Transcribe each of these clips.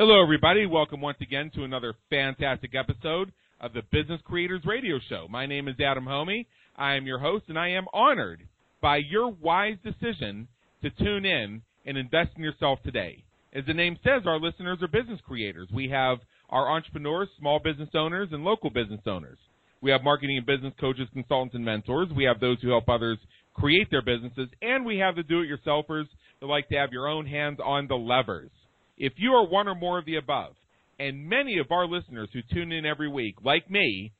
Hello, everybody. Welcome once again to another fantastic episode of the Business Creators Radio Show. My name is Adam Hommey. I am your host, and I am honored by your wise decision to tune in and invest in yourself today. As the name says, our listeners are business creators. We have our entrepreneurs, small business owners, and local business owners. We have marketing and business coaches, consultants, and mentors. We have those who help others create their businesses, and we have the do-it-yourselfers that like to have your own hands on the levers. If you are one or more of the above, and many of our listeners who tune in every week, like me,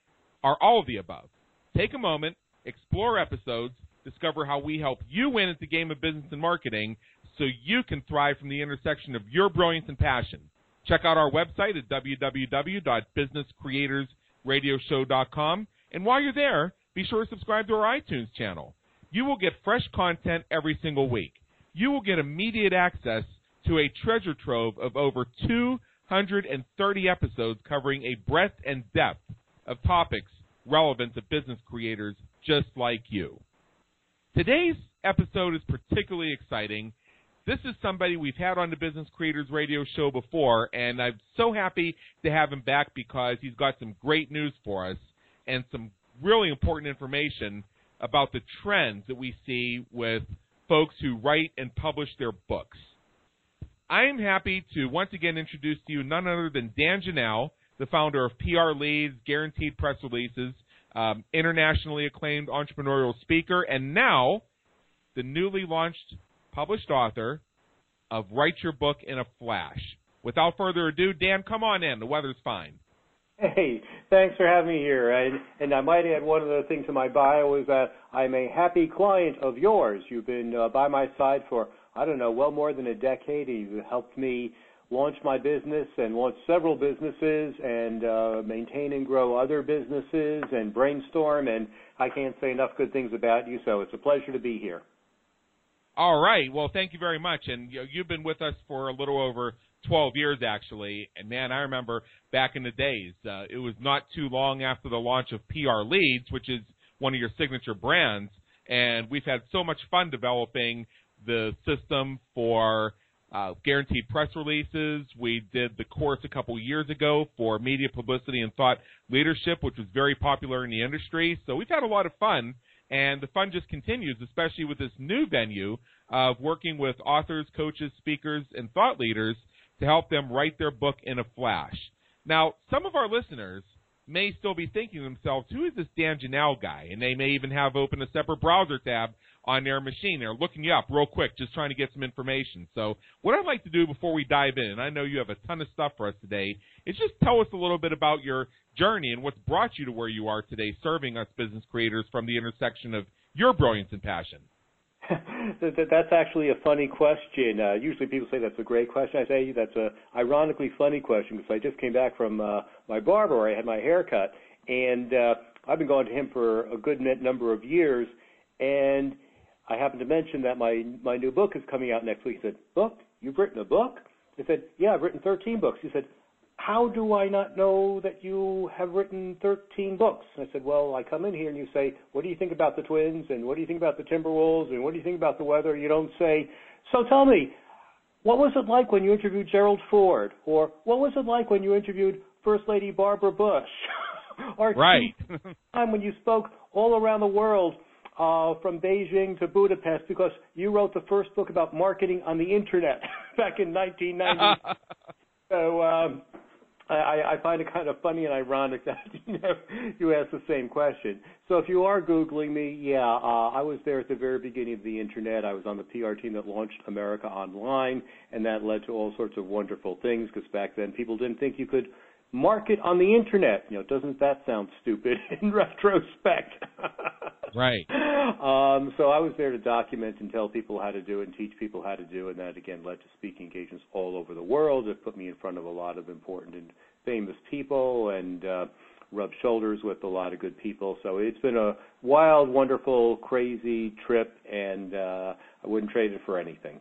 are all of the above, take a moment, explore episodes, discover how we help you win at the game of business and marketing so you can thrive from the intersection of your brilliance and passion. Check out our website at www.businesscreatorsradioshow.com. And while you're there, be sure to subscribe to our iTunes channel. You will get fresh content every single week. You will get immediate access to a treasure trove of over 230 episodes covering a breadth and depth of topics relevant to business creators just like you. Today's episode is particularly exciting. This is somebody we've had on the Business Creators Radio Show before, and I'm so happy to have him back because he's got some great news for us and some really important information about the trends that we see with folks who write and publish their books. I am happy to once again introduce to you none other than Dan Janal, the founder of PR Leads, Guaranteed Press Releases, um, internationally acclaimed entrepreneurial speaker, and now the newly launched published author of Write Your Book in a Flash. Without further ado, Dan, come on in. The weather's fine. Hey, thanks for having me here. And, and I might add one other thing to my bio is that I'm a happy client of yours. You've been uh, by my side for, I don't know, well more than a decade. You've helped me launch my business and launch several businesses and uh, maintain and grow other businesses and brainstorm. And I can't say enough good things about you, so it's a pleasure to be here. All right. Well, thank you very much. And you know, you've been with us for a little over 12 years actually. And man, I remember back in the days, uh, it was not too long after the launch of PR Leads, which is one of your signature brands. And we've had so much fun developing the system for uh, guaranteed press releases. We did the course a couple years ago for media publicity and thought leadership, which was very popular in the industry. So we've had a lot of fun, and the fun just continues, especially with this new venue of working with authors, coaches, speakers, and thought leaders to help them write their book in a flash. Now, some of our listeners may still be thinking to themselves, who is this Dan Janal guy? And they may even have open a separate browser tab on their machine. They're looking you up real quick, just trying to get some information. So, what I'd like to do before we dive in, and I know you have a ton of stuff for us today, is just tell us a little bit about your journey and what's brought you to where you are today, serving us business creators from the intersection of your brilliance and passion. that's actually a funny question. Uh, usually people say that's a great question. I say that's a ironically funny question because I just came back from uh, my barber where I had my hair cut, and uh, I've been going to him for a good number of years, and I happened to mention that my my new book is coming out next week. He said, "Book? You've written a book?" I said, "Yeah, I've written 13 books." He said, how do I not know that you have written 13 books? I said, well, I come in here and you say, what do you think about the Twins? And what do you think about the Timberwolves? And what do you think about the weather? You don't say, so tell me, what was it like when you interviewed Gerald Ford? Or what was it like when you interviewed First Lady Barbara Bush? or right. time when you spoke all around the world uh, from Beijing to Budapest because you wrote the first book about marketing on the internet back in 1990. so um, I, I find it kind of funny and ironic that you know you asked the same question. So if you are googling me, yeah, uh, I was there at the very beginning of the internet. I was on the PR team that launched America Online, and that led to all sorts of wonderful things because back then people didn't think you could market on the internet. You know, doesn't that sound stupid in retrospect? right. Um, so I was there to document and tell people how to do it and teach people how to do it, and that again led to speaking engagements all over the world. It put me in front of a lot of important and famous people and uh, rubbed shoulders with a lot of good people. So it's been a wild, wonderful, crazy trip, and uh, I wouldn't trade it for anything.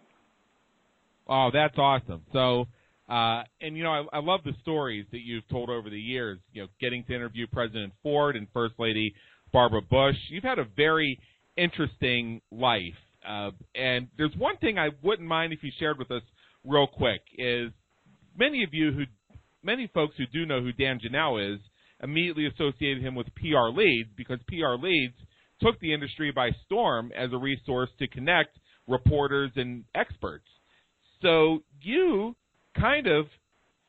Oh, that's awesome. So uh, and you know, I, I love the stories that you've told over the years. You know, getting to interview President Ford and First Lady Barbara Bush. You've had a very interesting life. Uh, and there's one thing I wouldn't mind if you shared with us real quick is many of you who, many folks who do know who Dan Janal is, immediately associated him with PR Leads because PR Leads took the industry by storm as a resource to connect reporters and experts. So you kind of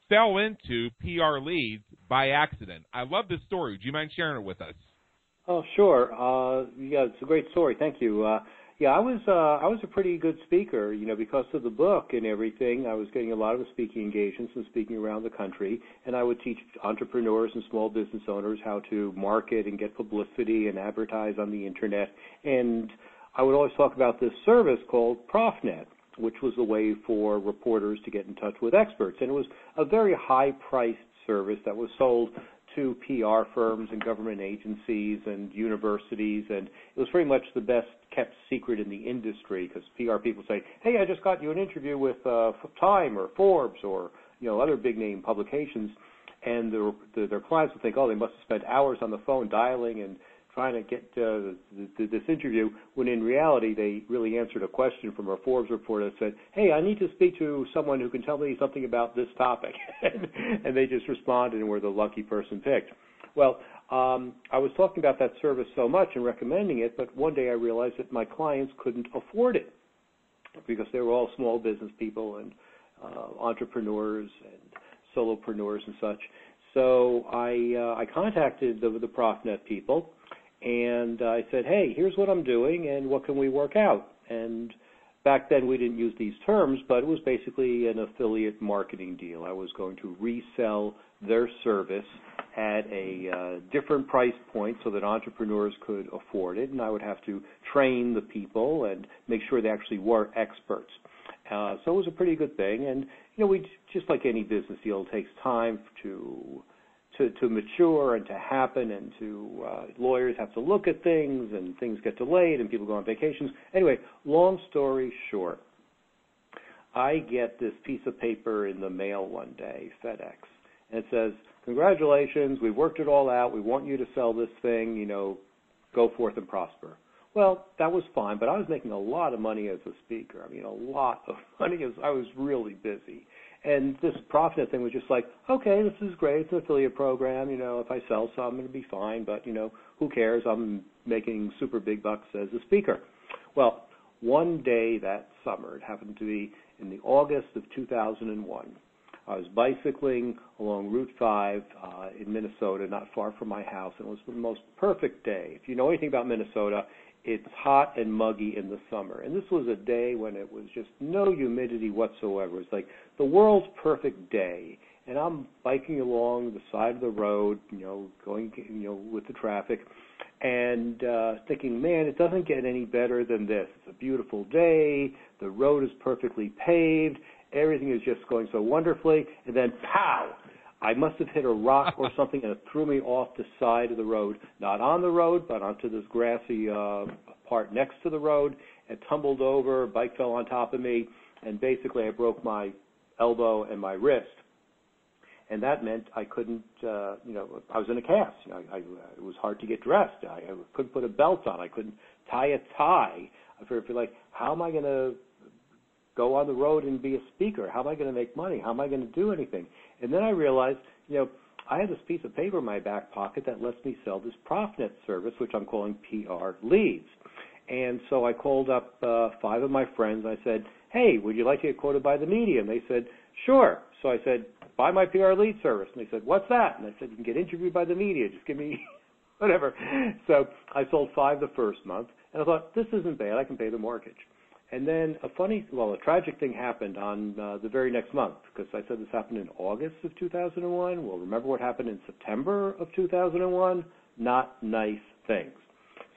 fell into PR Leads by accident. I love this story. Do you mind sharing it with us? Oh, sure. Uh, yeah, it's a great story. Thank you. Uh, yeah, I was uh, I was a pretty good speaker, you know, because of the book and everything. I was getting a lot of speaking engagements and speaking around the country, and I would teach entrepreneurs and small business owners how to market and get publicity and advertise on the internet. And I would always talk about this service called ProfNet, which was a way for reporters to get in touch with experts, and it was a very high-priced service that was sold to PR firms and government agencies and universities, and it was pretty much the best kept secret in the industry because PR people say, "Hey, I just got you an interview with uh, Time or Forbes or you know other big name publications," and the, the, their clients will think, "Oh, they must have spent hours on the phone dialing and trying to get uh, this interview when in reality they really answered a question from a Forbes reporter that said, "Hey, I need to speak to someone who can tell me something about this topic," and they just responded and were the lucky person picked. Well, um, I was talking about that service so much and recommending it, but one day I realized that my clients couldn't afford it because they were all small business people and uh, entrepreneurs and solopreneurs and such. So I uh, I contacted the, the ProfNet people and I said, hey, here's what I'm doing and what can we work out? And back then we didn't use these terms, but it was basically an affiliate marketing deal. I was going to resell their service at a uh, different price point so that entrepreneurs could afford it, and I would have to train the people and make sure they actually were experts. Uh, so it was a pretty good thing, and you know, we just like any business deal, it takes time to to, to mature and to happen and to uh, lawyers have to look at things and things get delayed and people go on vacations. Anyway, long story short, I get this piece of paper in the mail one day, FedEx, and it says, "Congratulations, we worked it all out. We want you to sell this thing. You know, go forth and prosper." Well, that was fine, but I was making a lot of money as a speaker. I mean, a lot of money as I was really busy. And this ProfNet thing was just like, okay, this is great. It's an affiliate program. You know, if I sell some, it'll be fine. But you know, who cares? I'm making super big bucks as a speaker. Well, one day that summer, it happened to be in the August of 2001. I was bicycling along Route 5 uh, in Minnesota, not far from my house, and it was the most perfect day. If you know anything about Minnesota, it's hot and muggy in the summer. And this was a day when it was just no humidity whatsoever. It's like the world's perfect day. And I'm biking along the side of the road, you know, going, you know, with the traffic, and uh, thinking, man, it doesn't get any better than this. It's a beautiful day. The road is perfectly paved. Everything is just going so wonderfully. And then, pow! I must have hit a rock or something and it threw me off the side of the road, not on the road, but onto this grassy uh, part next to the road. It tumbled over, bike fell on top of me, and basically I broke my elbow and my wrist. And that meant I couldn't, uh, you know, I was in a cast. You know, I, I, it was hard to get dressed. I, I couldn't put a belt on. I couldn't tie a tie. I feel like, how am I going to go on the road and be a speaker? How am I going to make money? How am I going to do anything? And then I realized, you know, I have this piece of paper in my back pocket that lets me sell this ProfNet service, which I'm calling PR Leads. And so I called up uh, five of my friends. I said, hey, would you like to get quoted by the media? And they said, sure. So I said, buy my PR lead service. And they said, what's that? And I said, you can get interviewed by the media. Just give me whatever. So I sold five the first month. And I thought, this isn't bad. I can pay the mortgage. And then a funny, well, a tragic thing happened on uh, the very next month because I said this happened in August of 2001. Well, remember what happened in September of 2001? Not nice things.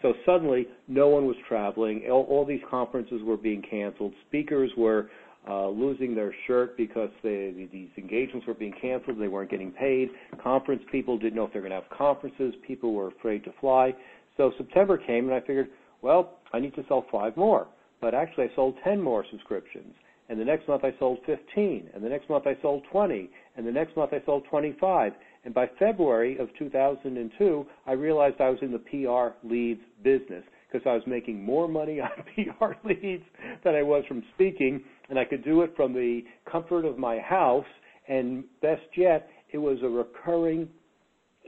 So suddenly, no one was traveling. All, all these conferences were being canceled. Speakers were uh, losing their shirt because they, these engagements were being canceled. They weren't getting paid. Conference people didn't know if they were going to have conferences. People were afraid to fly. So September came, and I figured, well, I need to sell five more but actually I sold 10 more subscriptions. And the next month I sold 15. And the next month I sold 20. And the next month I sold 25. And by February of 2002, I realized I was in the PR leads business because I was making more money on PR leads than I was from speaking. And I could do it from the comfort of my house And best yet, it was a recurring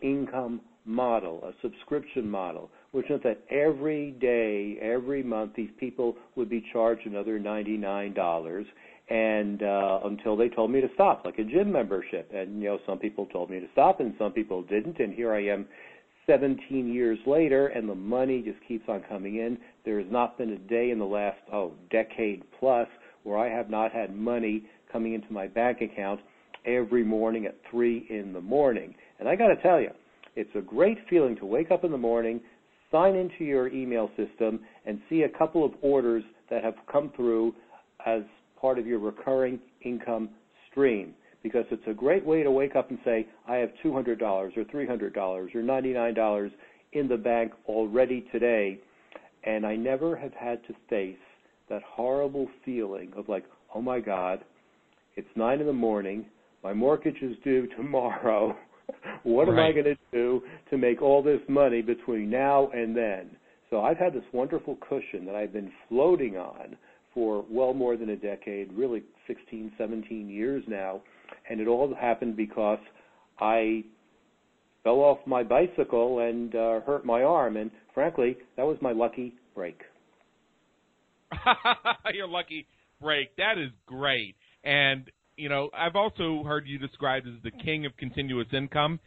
income model, a subscription model, which meant that every day, every month, these people would be charged another $99 and uh, until they told me to stop, like a gym membership. And you know, some people told me to stop, and some people didn't. And here I am, 17 years later, and the money just keeps on coming in. There has not been a day in the last oh decade plus where I have not had money coming into my bank account every morning at three in the morning. And I got to tell you, it's a great feeling to wake up in the morning, sign into your email system, and see a couple of orders that have come through as part of your recurring income stream. Because it's a great way to wake up and say, I have $200 or $300 or $99 in the bank already today, and I never have had to face that horrible feeling of like, oh my God, it's nine in the morning, my mortgage is due tomorrow. what right. am I going to do to make all this money between now and then? So I've had this wonderful cushion that I've been floating on for well more than a decade, really 16, 17 years now, and it all happened because I fell off my bicycle and uh, hurt my arm, and frankly, that was my lucky break. Your lucky break. That is great. And you know, I've also heard you described as the king of continuous income.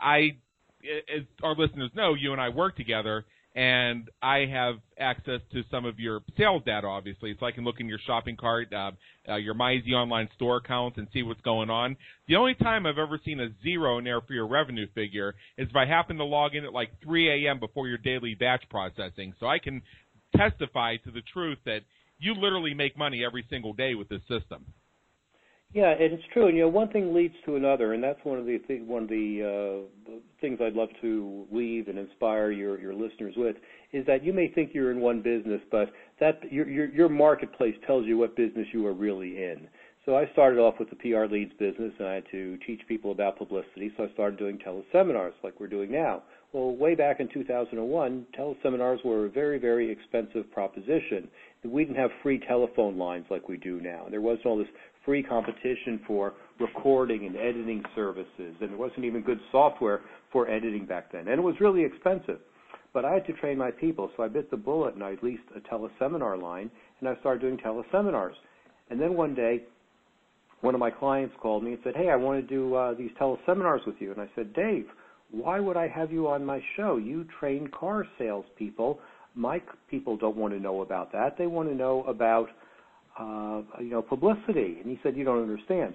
I, as our listeners know, you and I work together, and I have access to some of your sales data, obviously, so I can look in your shopping cart, uh, uh, your MyZ online store accounts, and see what's going on. The only time I've ever seen a zero in there for your revenue figure is if I happen to log in at like 3 a.m. before your daily batch processing. So I can testify to the truth that you literally make money every single day with this system. Yeah, and it's true. And you know, one thing leads to another, and that's one of the th- one of the uh, things I'd love to leave and inspire your your listeners with is that you may think you're in one business, but that your your, your marketplace tells you what business you are really in. So I started off with the PR leads business, and I had to teach people about publicity. So I started doing teleseminars like we're doing now. Well, way back in 2001, teleseminars were a very, very expensive proposition. We didn't have free telephone lines like we do now. There wasn't all this free competition for recording and editing services, and there wasn't even good software for editing back then. And it was really expensive. But I had to train my people, so I bit the bullet and I leased a teleseminar line, and I started doing teleseminars. And then one day, one of my clients called me and said, "Hey, I want to do uh, these teleseminars with you." And I said, "Dave, why would I have you on my show? You train car salespeople. My people don't want to know about that. They want to know about, uh, you know, publicity." And he said, "You don't understand.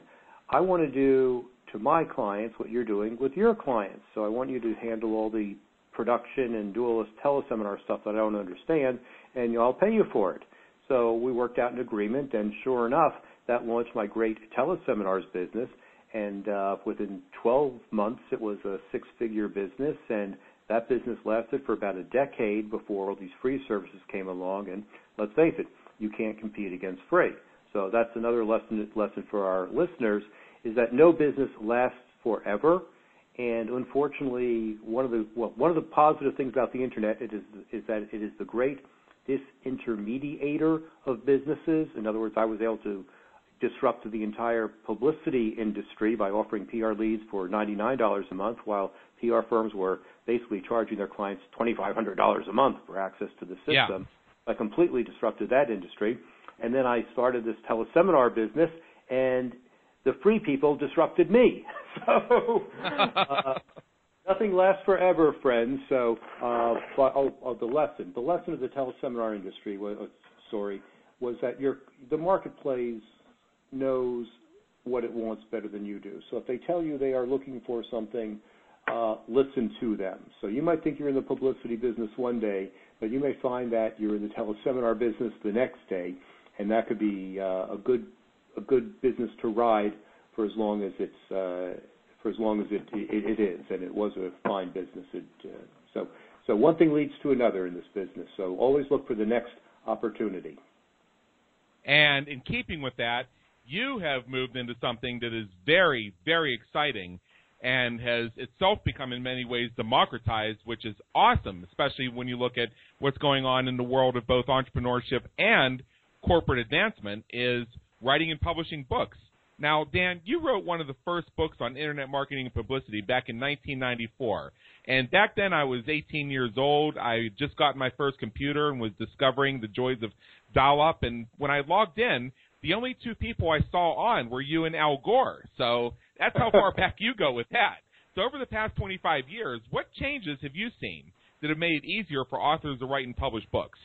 I want to do to my clients what you're doing with your clients. So I want you to handle all the production and this teleseminar stuff that I don't understand, and I'll pay you for it." So we worked out an agreement, and sure enough, that launched my great teleseminars business and uh, within 12 months it was a six-figure business, and that business lasted for about a decade before all these free services came along. And let's face it, you can't compete against freight. So that's another lesson lesson for our listeners is that no business lasts forever. And unfortunately, one of the well, one of the positive things about the internet it is is that it is the great disintermediator of businesses. In other words, I was able to disrupt the entire publicity industry by offering PR leads for $99 a month, while PR firms were basically charging their clients $2,500 a month for access to the system. Yeah. I completely disrupted that industry. And then I started this teleseminar business, and the free people disrupted me. so uh, nothing lasts forever, friends. So uh, but oh, oh, the lesson, the lesson of the teleseminar industry was, uh, sorry, was that your the marketplace knows what it wants better than you do. So if they tell you they are looking for something, uh, listen to them. So you might think you're in the publicity business one day, but you may find that you're in the teleseminar business the next day, and that could be uh, a good a good business to ride for as long as it's uh, for as long as it, it, it is, and it was a fine business. It, uh, so so one thing leads to another in this business. So always look for the next opportunity. And in keeping with that, you have moved into something that is very, very exciting and has itself become in many ways democratized, which is awesome, especially when you look at what's going on in the world of both entrepreneurship and corporate advancement is writing and publishing books. Now, Dan, you wrote one of the first books on internet marketing and publicity back in 1994. And back then I was 18 years old. I just got my first computer and was discovering the joys of dial up. And when I logged in, the only two people I saw on were you and Al Gore. So that's how far back you go with that. So over the past 25 years, what changes have you seen that have made it easier for authors to write and publish books?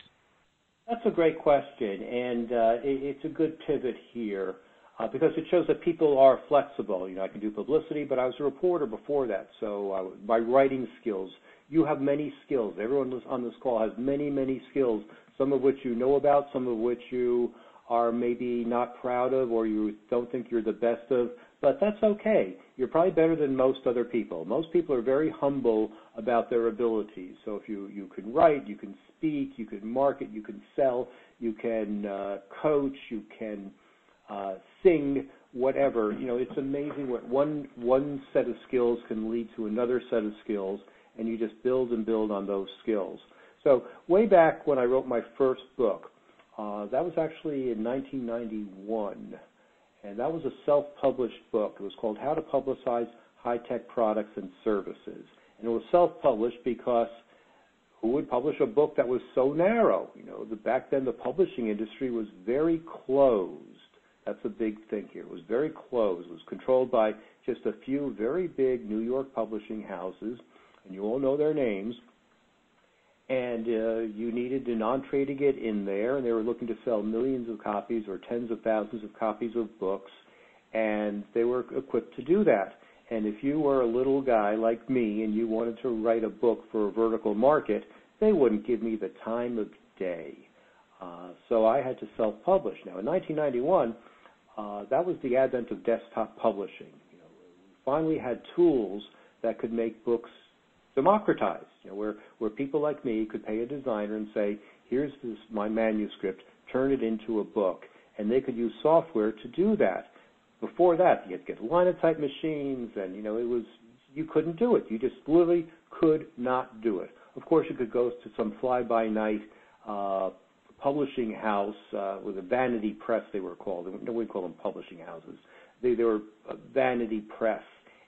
That's a great question, and uh, it, it's a good pivot here uh, because it shows that people are flexible. You know, I can do publicity, but I was a reporter before that, so uh, my writing skills. You have many skills. Everyone on this call has many, many skills. Some of which you know about, some of which you are maybe not proud of, or you don't think you're the best of. But that's okay. You're probably better than most other people. Most people are very humble about their abilities. So if you you can write, you can speak, you can market, you can sell, you can uh, coach, you can uh, sing, whatever. You know, it's amazing what one one set of skills can lead to another set of skills, and you just build and build on those skills. So way back when I wrote my first book, uh, that was actually in 1991, and that was a self-published book. It was called How to Publicize High-Tech Products and Services, and it was self-published because who would publish a book that was so narrow? You know, the, back then the publishing industry was very closed that's a big thing here. It was very closed. It was controlled by just a few very big New York publishing houses, and you all know their names. And uh, you needed an entree to get in there, and they were looking to sell millions of copies or tens of thousands of copies of books, and they were equipped to do that. And if you were a little guy like me and you wanted to write a book for a vertical market, they wouldn't give me the time of day. Uh, so I had to self-publish. Now, in 1991, uh, that was the advent of desktop publishing. You know, we finally had tools that could make books democratized, you know, where, where people like me could pay a designer and say, here's this, my manuscript, turn it into a book. And they could use software to do that. Before that, you had to get linotype machines, and you know it was you couldn't do it. You just literally could not do it. Of course, you could go to some fly-by-night uh, publishing house uh, with a vanity press they were called. No, We call them publishing houses. They, they were vanity press,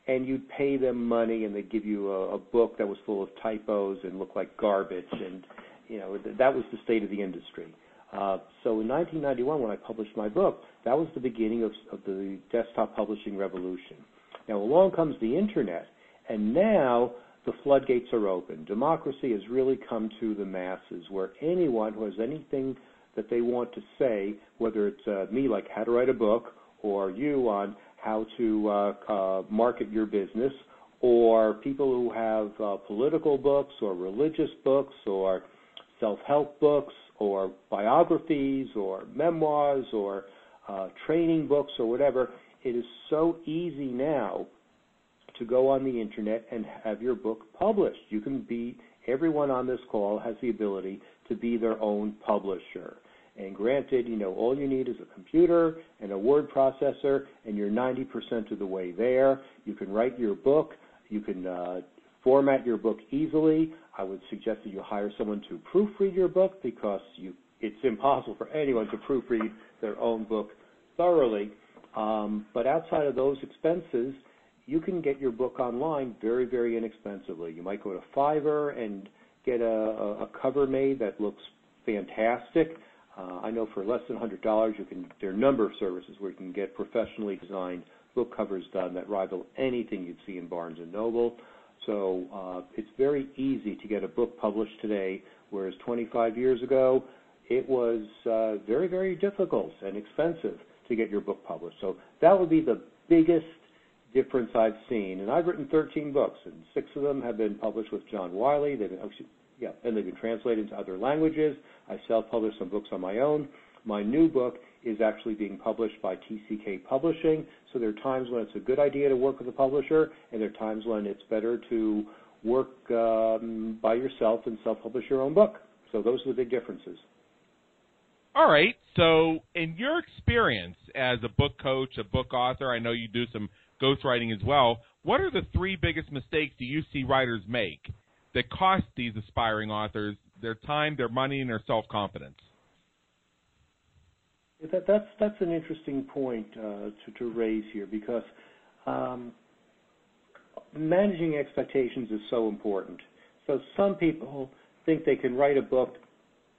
and you'd pay them money, and they'd give you a, a book that was full of typos and looked like garbage, and you know that was the state of the industry. Uh, so in 1991, when I published my book, that was the beginning of, of the desktop publishing revolution. Now along comes the internet, and now the floodgates are open. Democracy has really come to the masses where anyone who has anything that they want to say, whether it's uh, me, like how to write a book, or you on how to uh, uh, market your business, or people who have uh, political books or religious books or self-help books or biographies or memoirs or uh, training books or whatever. It is so easy now to go on the internet and have your book published. You can be, everyone on this call has the ability to be their own publisher. And granted, you know, all you need is a computer and a word processor, and you're 90% of the way there. You can write your book. You can uh, format your book easily. I would suggest that you hire someone to proofread your book because you, it's impossible for anyone to proofread their own book thoroughly. Um, but outside of those expenses, you can get your book online very, very inexpensively. You might go to Fiverr and get a, a cover made that looks fantastic. Uh, I know for less than $100, you can. There are a number of services where you can get professionally designed book covers done that rival anything you'd see in Barnes and Noble. So uh, it's very easy to get a book published today, whereas 25 years ago, it was uh, very, very difficult and expensive to get your book published. So that would be the biggest difference I've seen. And I've written 13 books, and six of them have been published with John Wiley. They've been, yeah, and they've been translated into other languages. I self-published some books on my own. My new book is actually being published by TCK Publishing. So there are times when it's a good idea to work with a publisher, and there are times when it's better to work um, by yourself and self-publish your own book. So those are the big differences. All right. So, in your experience as a book coach, a book author, I know you do some ghostwriting as well. What are the three biggest mistakes do you see writers make that cost these aspiring authors their time, their money, and their self confidence? That, that's that's an interesting point uh, to, to raise here because um, managing expectations is so important. So some people think they can write a book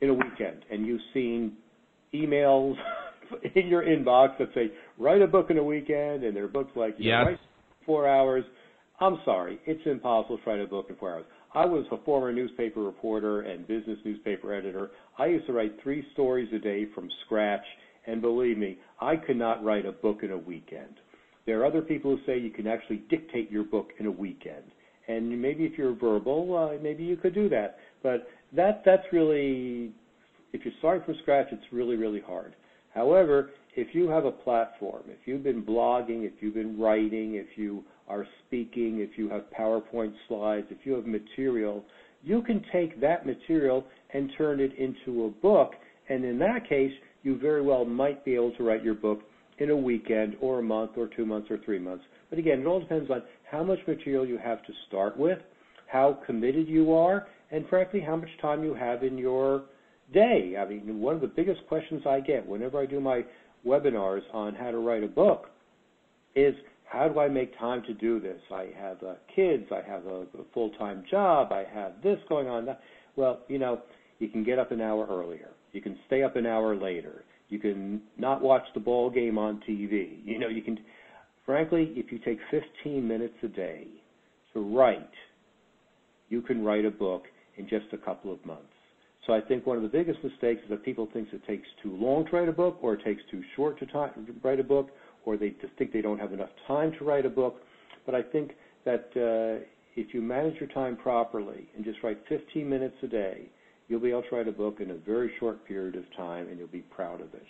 in a weekend, and you've seen emails in your inbox that say write a book in a weekend, and there are books like yes. know, four hours. I'm sorry, it's impossible to write a book in four hours. I was a former newspaper reporter and business newspaper editor. I used to write three stories a day from scratch, and believe me, I could not write a book in a weekend. There are other people who say you can actually dictate your book in a weekend, and maybe if you're verbal, uh, maybe you could do that. But that that's really, if you're starting from scratch, it's really really hard. However, if you have a platform, if you've been blogging, if you've been writing, if you are speaking, if you have PowerPoint slides, if you have material, you can take that material and turn it into a book. And in that case, you very well might be able to write your book in a weekend or a month or two months or three months. But again, it all depends on how much material you have to start with, how committed you are, and frankly, how much time you have in your day. I mean, one of the biggest questions I get whenever I do my webinars on how to write a book is how do I make time to do this? I have uh, kids, I have a, a full-time job, I have this going on. That. Well, you know, you can get up an hour earlier. You can stay up an hour later. You can not watch the ball game on TV. You know, you can. Frankly, if you take 15 minutes a day to write, you can write a book in just a couple of months. So I think one of the biggest mistakes is that people think it takes too long to write a book, or it takes too short to, time, to write a book, or they just think they don't have enough time to write a book. But I think that uh, if you manage your time properly and just write 15 minutes a day, you'll be able to write a book in a very short period of time, and you'll be proud of it.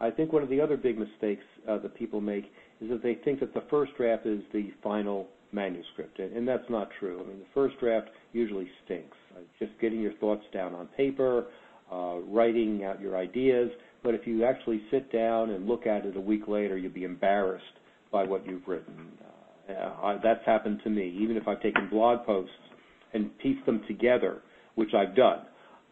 I think one of the other big mistakes uh, that people make is that they think that the first draft is the final manuscript, and, that's not true. I mean, the first draft usually stinks. Uh, just getting your thoughts down on paper, writing out your ideas. But if you actually sit down and look at it a week later, you'll be embarrassed by what you've written. Uh, I, that's happened to me. Even if I've taken blog posts and pieced them together, which I've done,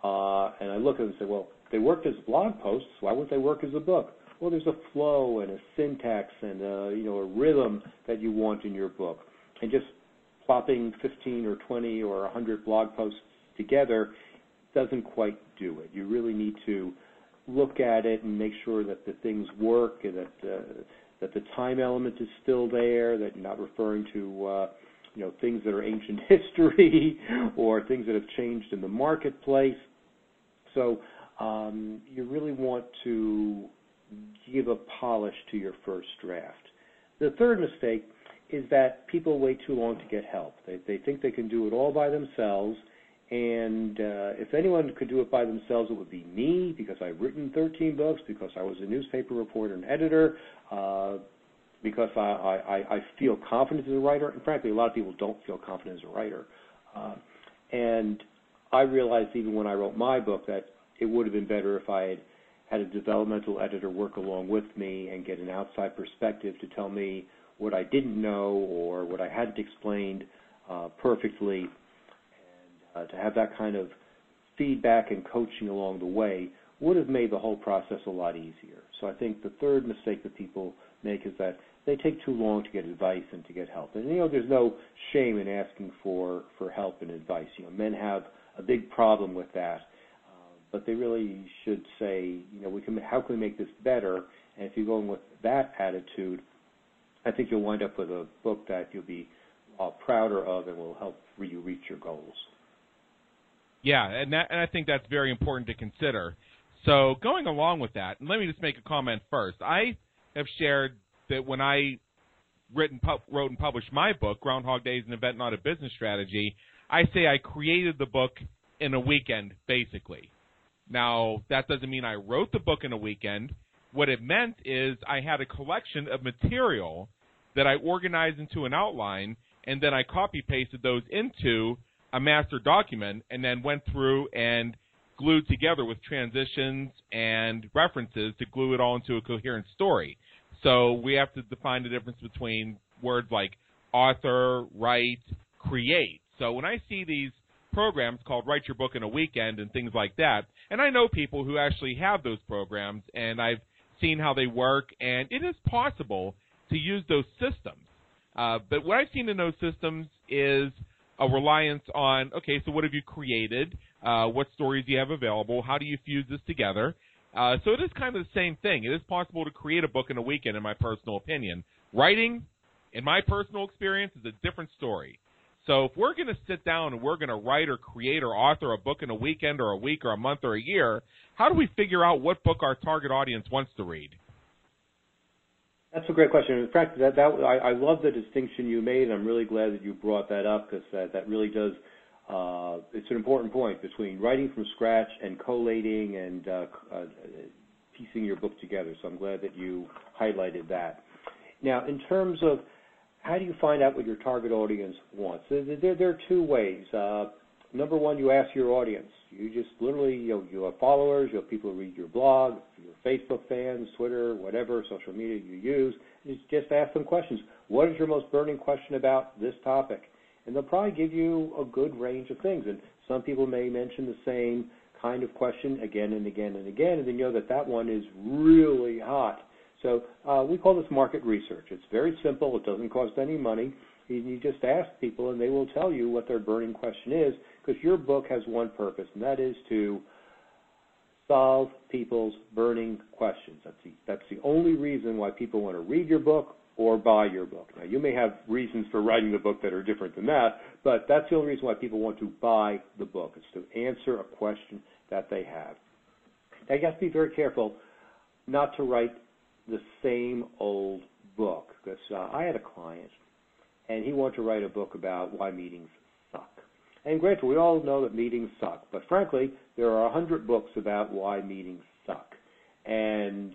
uh, and I look at them and say, well, they worked as blog posts. Why wouldn't they work as a book? Well, there's a flow and a syntax and a, you know a rhythm that you want in your book and just plopping 15 or 20 or 100 blog posts together doesn't quite do it. You really need to look at it and make sure that the things work and that uh, that the time element is still there, that you're not referring to uh, you know things that are ancient history or things that have changed in the marketplace. So um, you really want to give a polish to your first draft. The third mistake is that people wait too long to get help. They, they think they can do it all by themselves, and uh, if anyone could do it by themselves, it would be me because I've written 13 books, because I was a newspaper reporter and editor, uh, because I, I, I feel confident as a writer. And frankly, a lot of people don't feel confident as a writer. Uh, and I realized even when I wrote my book that it would have been better if I had had a developmental editor work along with me and get an outside perspective to tell me what I didn't know or what I hadn't explained uh, perfectly, uh, to have that kind of feedback and coaching along the way would have made the whole process a lot easier. So I think the third mistake that people make is that they take too long to get advice and to get help. And you know, there's no shame in asking for for help and advice. You know, men have a big problem with that, uh, but they really should say, you know, we can how can we make this better? And if you're going with that attitude, I think you'll wind up with a book that you'll be uh, prouder of and will help you reach your goals. Yeah, and that, and I think that's very important to consider. So going along with that, let me just make a comment first. I have shared that when I written wrote and published my book, Groundhog Day is an event, not a business strategy. I say I created the book in a weekend, basically. Now that doesn't mean I wrote the book in a weekend. What it meant is I had a collection of material that I organized into an outline, and then I copy pasted those into a master document, and then went through and glued together with transitions and references to glue it all into a coherent story. So we have to define the difference between words like author, write, create. So when I see these programs called Write Your Book in a Weekend and things like that, and I know people who actually have those programs, and I've seen how they work, and it is possible to use those systems. Uh, but what I've seen in those systems is a reliance on okay, so what have you created? Uh, what stories do you have available? How do you fuse this together? Uh, so it is kind of the same thing. It is possible to create a book in a weekend, in my personal opinion. Writing, in my personal experience, is a different story. So if we're going to sit down and we're going to write or create or author a book in a weekend or a week or a month or a year, how do we figure out what book our target audience wants to read? That's a great question. In fact, that, that I, I love the distinction you made. I'm really glad that you brought that up because that, that really does. Uh, it's an important point between writing from scratch and collating and uh, uh, piecing your book together. So I'm glad that you highlighted that. Now, in terms of how do you find out what your target audience wants? There, there, there are two ways. Uh, number one, you ask your audience. You just literally, you, know, you have followers, you have people who read your blog, Facebook fans, Twitter, whatever social media you use. Just ask them questions. What is your most burning question about this topic? And they'll probably give you a good range of things. And some people may mention the same kind of question again and again and again, and you know that that one is really hot. So uh, we call this market research. It's very simple. It doesn't cost any money. You just ask people, and they will tell you what their burning question is because your book has one purpose, and that is to solve people's burning questions. That's the, that's the only reason why people want to read your book or buy your book. Now, you may have reasons for writing the book that are different than that, but that's the only reason why people want to buy the book. It's to answer a question that they have. Now, you have to be very careful not to write the same old book because uh, I had a client and he wanted to write a book about why meetings and granted, we all know that meetings suck, but frankly, there are a hundred books about why meetings suck. And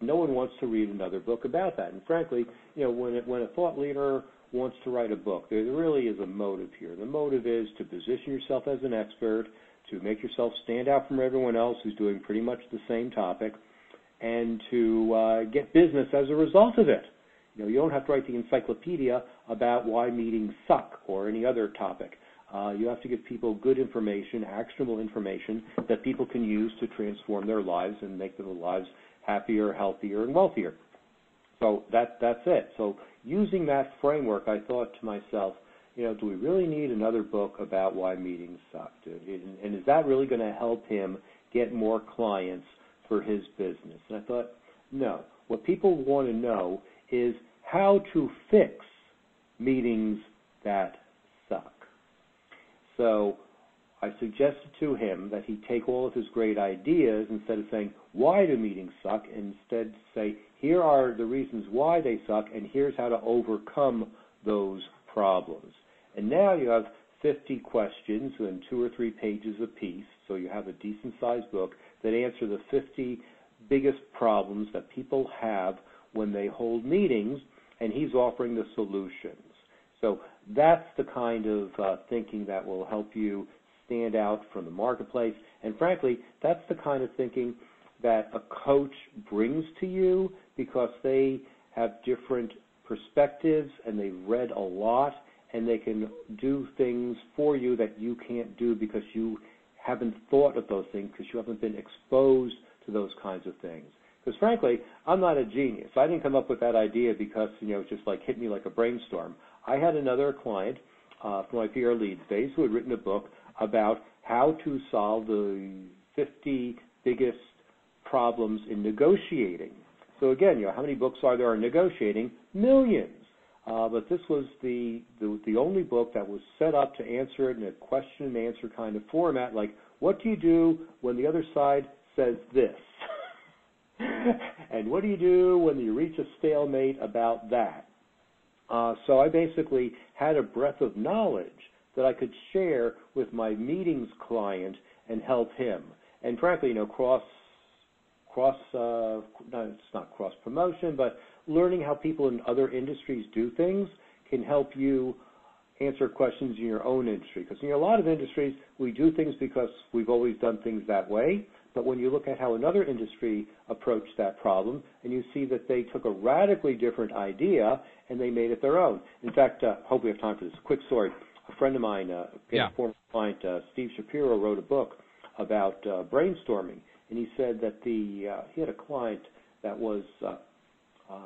no one wants to read another book about that. And frankly, you know, when it, when a thought leader wants to write a book, there, really is a motive here. The motive is to position yourself as an expert, to make yourself stand out from everyone else who's doing pretty much the same topic, and to uh, get business as a result of it. You know, you don't have to write the encyclopedia about why meetings suck or any other topic. Uh, you have to give people good information, actionable information that people can use to transform their lives and make their lives happier, healthier, and wealthier. So that that's it. So using that framework, I thought to myself, you know, do we really need another book about why meetings suck? And is that really going to help him get more clients for his business? And I thought, no. What people want to know is how to fix meetings that so I suggested to him that he take all of his great ideas instead of saying, why do meetings suck? and Instead say, here are the reasons why they suck and here's how to overcome those problems. And now you have 50 questions and two or three pages apiece, so you have a decent sized book that answer the 50 biggest problems that people have when they hold meetings, and he's offering the solutions. So that's the kind of uh, thinking that will help you stand out from the marketplace. And frankly, that's the kind of thinking that a coach brings to you because they have different perspectives and they've read a lot and they can do things for you that you can't do because you haven't thought of those things because you haven't been exposed to those kinds of things. Because frankly, I'm not a genius. I didn't come up with that idea because you know it just like hit me like a brainstorm. I had another client uh, from my PR leads days who had written a book about how to solve the 50 biggest problems in negotiating. So again, you know, how many books are there on negotiating? Millions. Uh, but this was the, the the only book that was set up to answer it in a question and answer kind of format. Like, what do you do when the other side says this? and what do you do when you reach a stalemate about that? Uh, so I basically had a breadth of knowledge that I could share with my meetings client and help him. And frankly, you know, cross cross uh, no, it's not cross promotion, but learning how people in other industries do things can help you answer questions in your own industry. Because in a lot of industries, we do things because we've always done things that way. But when you look at how another industry approached that problem, and you see that they took a radically different idea and they made it their own. In fact, uh, hope we have time for this. Quick story. A friend of mine, uh, yeah. a former client, uh, Steve Shapiro, wrote a book about uh, brainstorming. and he said that the uh, he had a client that was uh, uh,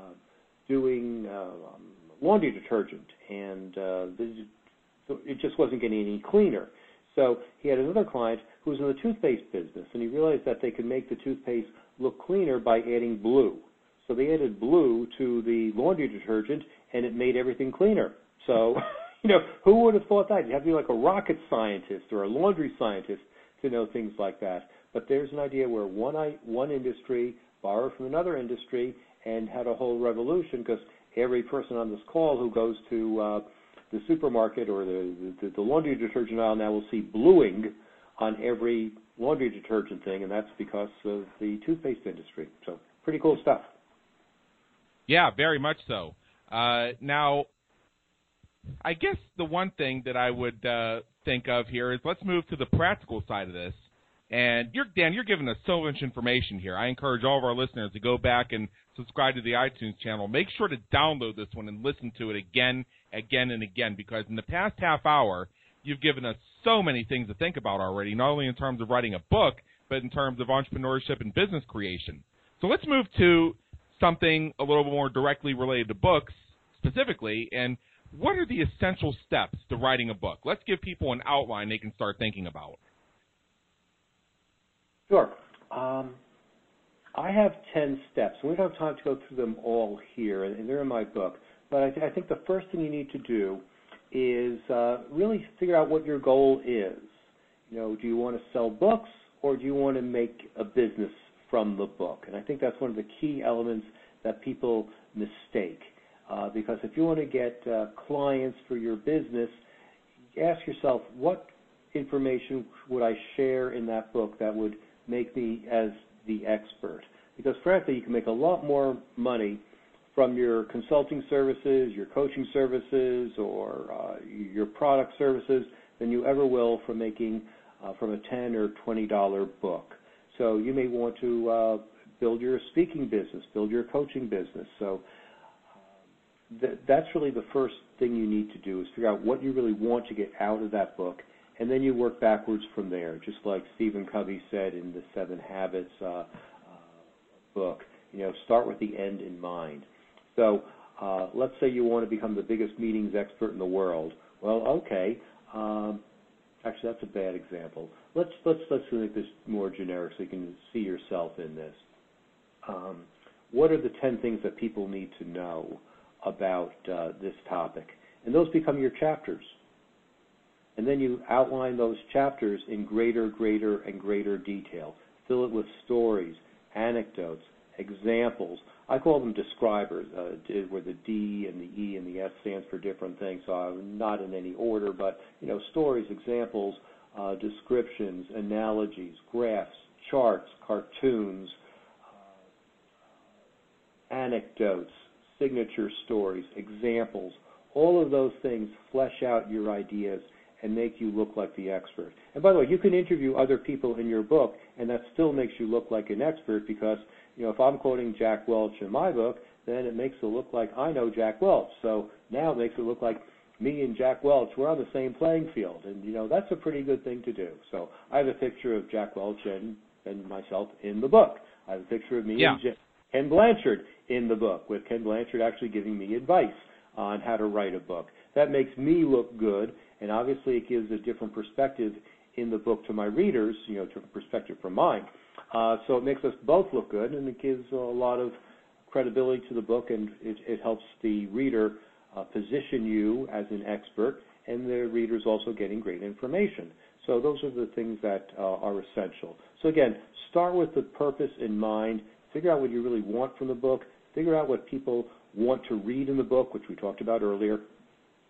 doing uh, um, laundry detergent, and uh, it just wasn't getting any cleaner. So he had another client who was in the toothpaste business, and he realized that they could make the toothpaste look cleaner by adding blue. So they added blue to the laundry detergent, and it made everything cleaner. So, you know, who would have thought that? You have to be like a rocket scientist or a laundry scientist to know things like that. But there's an idea where one one industry borrowed from another industry and had a whole revolution because every person on this call who goes to uh, the supermarket or the, the the laundry detergent aisle now will see bluing on every laundry detergent thing, and that's because of the toothpaste industry. So pretty cool stuff. Yeah, very much so. Uh, now, I guess the one thing that I would uh, think of here is let's move to the practical side of this. And you're Dan, you're giving us so much information here. I encourage all of our listeners to go back and subscribe to the iTunes channel. Make sure to download this one and listen to it again, again, and again, because in the past half hour, you've given us so many things to think about already, not only in terms of writing a book, but in terms of entrepreneurship and business creation. So let's move to something a little more directly related to books specifically, and what are the essential steps to writing a book? Let's give people an outline they can start thinking about. Sure. Um, I have 10 steps. We don't have time to go through them all here, and they're in my book. But I, th- I think the first thing you need to do is uh, really figure out what your goal is. You know, do you want to sell books or do you want to make a business from the book? And I think that's one of the key elements that people mistake. Uh, because if you want to get uh, clients for your business, ask yourself what information would I share in that book that would make me as the expert? Because frankly, you can make a lot more money from your consulting services, your coaching services, or uh, your product services than you ever will from making uh, from a 10 or 20 dollar book. So you may want to uh, build your speaking business, build your coaching business. So th- that's really the first thing you need to do is figure out what you really want to get out of that book, and then you work backwards from there. Just like Stephen Covey said in the Seven Habits book, you know, start with the end in mind. So uh, let's say you want to become the biggest meetings expert in the world. Well, okay. Um, actually, that's a bad example. Let's let's let's make this more generic so you can see yourself in this. Um, what are the ten things that people need to know about uh, this topic? And those become your chapters. And then you outline those chapters in greater, greater, and greater detail. Fill it with stories, anecdotes, examples. I call them describers, uh, where the D and the E and the S stands for different things. So I'm not in any order, but you know, stories, examples, uh, descriptions, analogies, graphs, charts, cartoons, uh, anecdotes, signature stories, examples. All of those things flesh out your ideas and make you look like the expert. And by the way, you can interview other people in your book, and that still makes you look like an expert because you know, if I'm quoting Jack Welch in my book, then it makes it look like I know Jack Welch. So now it makes it look like me and Jack Welch we're on the same playing field, and you know that's a pretty good thing to do. So I have a picture of Jack Welch and and myself in the book. I have a picture of me yeah. and J- Ken Blanchard in the book, with Ken Blanchard actually giving me advice on how to write a book. That makes me look good, and obviously it gives a different perspective in the book to my readers, you know, different perspective from mine. Uh, so it makes us both look good, and it gives a lot of credibility to the book, and it, it helps the reader uh, position you as an expert, and the reader is also getting great information. So those are the things that uh, are essential. So again, start with the purpose in mind. Figure out what you really want from the book. Figure out what people want to read in the book, which we talked about earlier,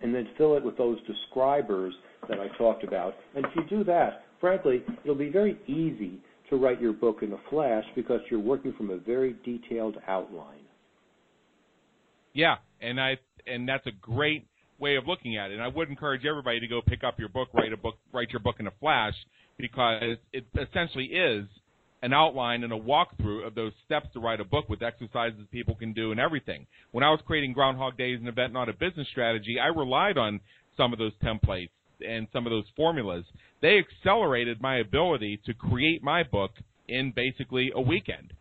and then fill it with those describers that I talked about. And if you do that, frankly, it'll be very easy to write your book in a flash because you're working from a very detailed outline. Yeah, and I and that's a great way of looking at it. And I would encourage everybody to go pick up your book, write a book, write your book in a flash because it essentially is an outline and a walkthrough of those steps to write a book with exercises people can do and everything. When I was creating Groundhog Days and Event Not a Business Strategy, I relied on some of those templates and some of those formulas. They accelerated my ability to create my book in basically a weekend.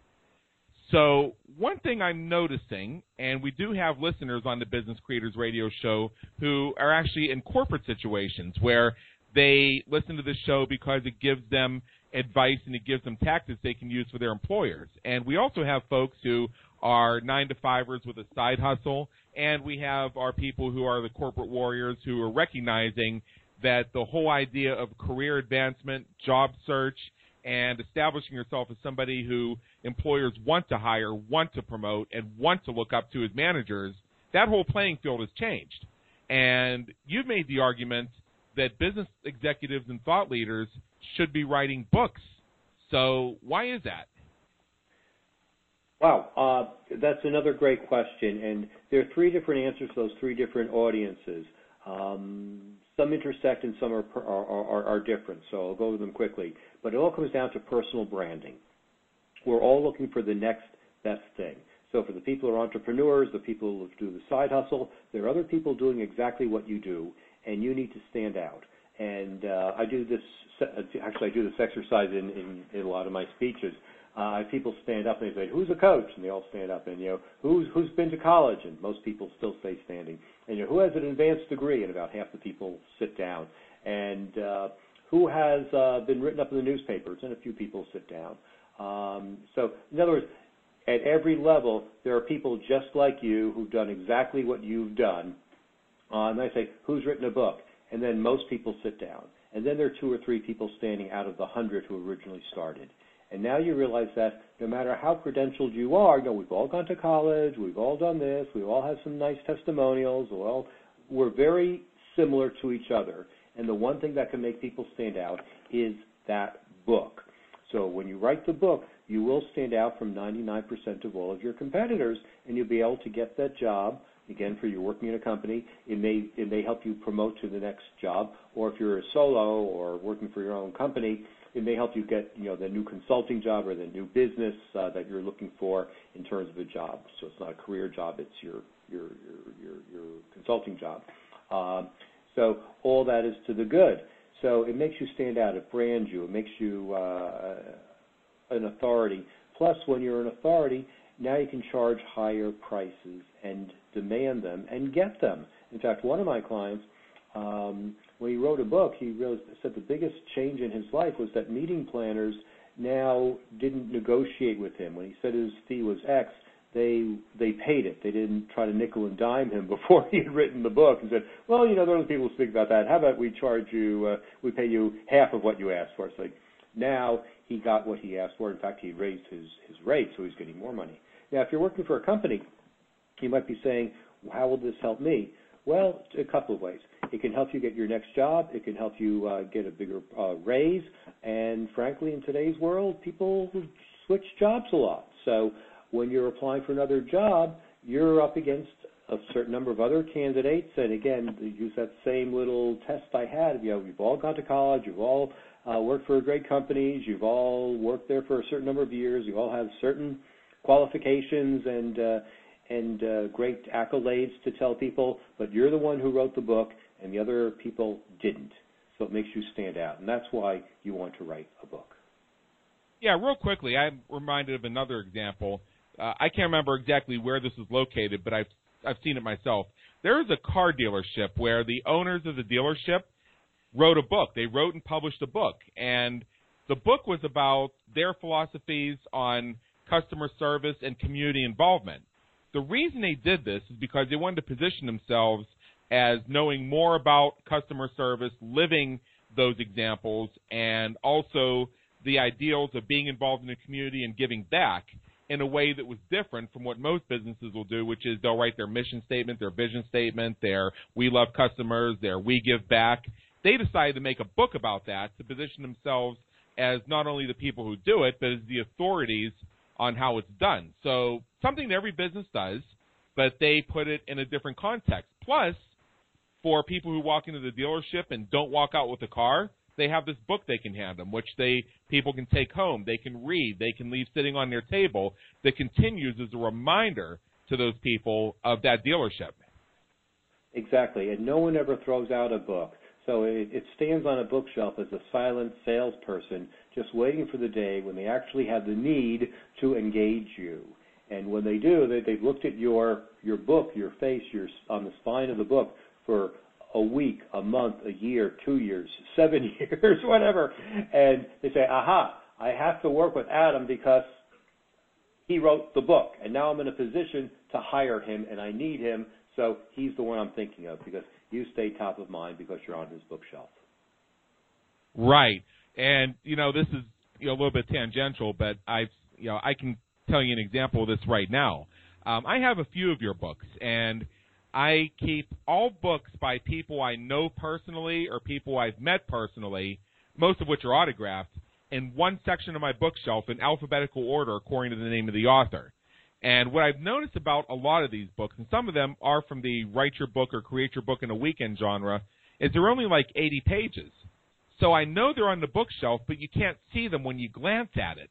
So, one thing I'm noticing, and we do have listeners on the Business Creators Radio Show who are actually in corporate situations where they listen to the show because it gives them advice and it gives them tactics they can use for their employers. And we also have folks who are nine to fivers with a side hustle, and we have our people who are the corporate warriors who are recognizing that the whole idea of career advancement, job search, and establishing yourself as somebody who employers want to hire, want to promote, and want to look up to as managers, that whole playing field has changed. And you've made the argument that business executives and thought leaders should be writing books. So why is that? Wow, uh, that's another great question, and there are three different answers to those three different audiences. Um, some intersect and some are, are, are, are different, so I'll go over them quickly. But it all comes down to personal branding. We're all looking for the next best thing. So for the people who are entrepreneurs, the people who do the side hustle, there are other people doing exactly what you do, and you need to stand out. And uh, I do this, actually I do this exercise in, in, in a lot of my speeches. Uh, people stand up and they say, "Who's a coach?" And they all stand up. And you know, who's who's been to college? And most people still stay standing. And you know, who has an advanced degree? And about half the people sit down. And uh, who has uh, been written up in the newspapers? And a few people sit down. Um, so, in other words, at every level, there are people just like you who've done exactly what you've done. Uh, and I say, "Who's written a book?" And then most people sit down. And then there are two or three people standing out of the hundred who originally started. And now you realize that no matter how credentialed you are, you know, we've all gone to college, we've all done this, we all have some nice testimonials, well, we're very similar to each other. And the one thing that can make people stand out is that book. So when you write the book, you will stand out from 99% of all of your competitors, and you'll be able to get that job. Again, for you working in a company, it may it may help you promote to the next job. Or if you're a solo or working for your own company, it may help you get you know the new consulting job or the new business uh, that you're looking for in terms of a job. So it's not a career job; it's your your your your, your consulting job. Um, so all that is to the good. So it makes you stand out. It brands you. It makes you uh, an authority. Plus, when you're an authority, now you can charge higher prices and demand them and get them. In fact, one of my clients um, when he wrote a book, he really said the biggest change in his life was that meeting planners now didn't negotiate with him. When he said his fee was X, they they paid it. They didn't try to nickel and dime him before he had written the book and said, well, you know, there are people who speak about that. How about we charge you, uh, we pay you half of what you asked for? Like now he got what he asked for. In fact, he raised his his rate, so he's getting more money. Now, if you're working for a company, you might be saying, how will this help me? Well, a couple of ways. It can help you get your next job. It can help you uh, get a bigger uh, raise. And frankly, in today's world, people switch jobs a lot. So when you're applying for another job, you're up against a certain number of other candidates. And again, use that same little test I had. You know, you've all gone to college. You've all uh, worked for great companies. You've all worked there for a certain number of years. You all have certain qualifications and uh, and uh, great accolades to tell people, but you're the one who wrote the book, and the other people didn't. So it makes you stand out, and that's why you want to write a book. Yeah, real quickly, I'm reminded of another example. Uh, I can't remember exactly where this is located, but I've I've seen it myself. There is a car dealership where the owners of the dealership wrote a book. They wrote and published a book, and the book was about their philosophies on customer service and community involvement. The reason they did this is because they wanted to position themselves as knowing more about customer service, living those examples, and also the ideals of being involved in the community and giving back in a way that was different from what most businesses will do, which is they'll write their mission statement, their vision statement, their we love customers, their we give back. They decided to make a book about that to position themselves as not only the people who do it, but as the authorities on how it's done. So something that every business does, but they put it in a different context. Plus, for people who walk into the dealership and don't walk out with a car, they have this book they can hand them, which they people can take home, they can read, they can leave sitting on their table that continues as a reminder to those people of that dealership. Exactly, and no one ever throws out a book. So it, it stands on a bookshelf as a silent salesperson, just waiting for the day when they actually have the need to engage you. And when they do, they, they've looked at your your book, your face, your on the spine of the book for a week, a month, a year, two years, seven years, whatever, and they say, "Aha! I have to work with Adam because he wrote the book, and now I'm in a position to hire him, and I need him, so he's the one I'm thinking of because you stay top of mind because you're on his bookshelf." Right, and you know this is you know, a little bit tangential, but I've you know I can tell you an example of this right now. Um, I have a few of your books, and I keep all books by people I know personally or people I've met personally, most of which are autographed, in one section of my bookshelf in alphabetical order according to the name of the author. And what I've noticed about a lot of these books, and some of them are from the write your book or create your book in a weekend genre, is they're only like 80 pages. So I know they're on the bookshelf, but you can't see them when you glance at it.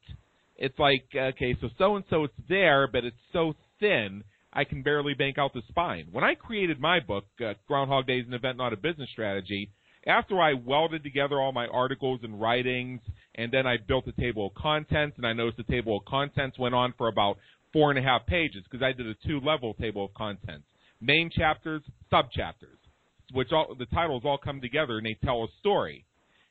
It's like, okay, so so and so it's there, but it's so thin I can barely bank out the spine. When I created my book, uh, Groundhog Days, an event, not a business strategy, after I welded together all my articles and writings, and then I built a table of contents, and I noticed the table of contents went on for about four and a half pages because I did a two-level table of contents: main chapters, sub chapters, which all the titles all come together and they tell a story.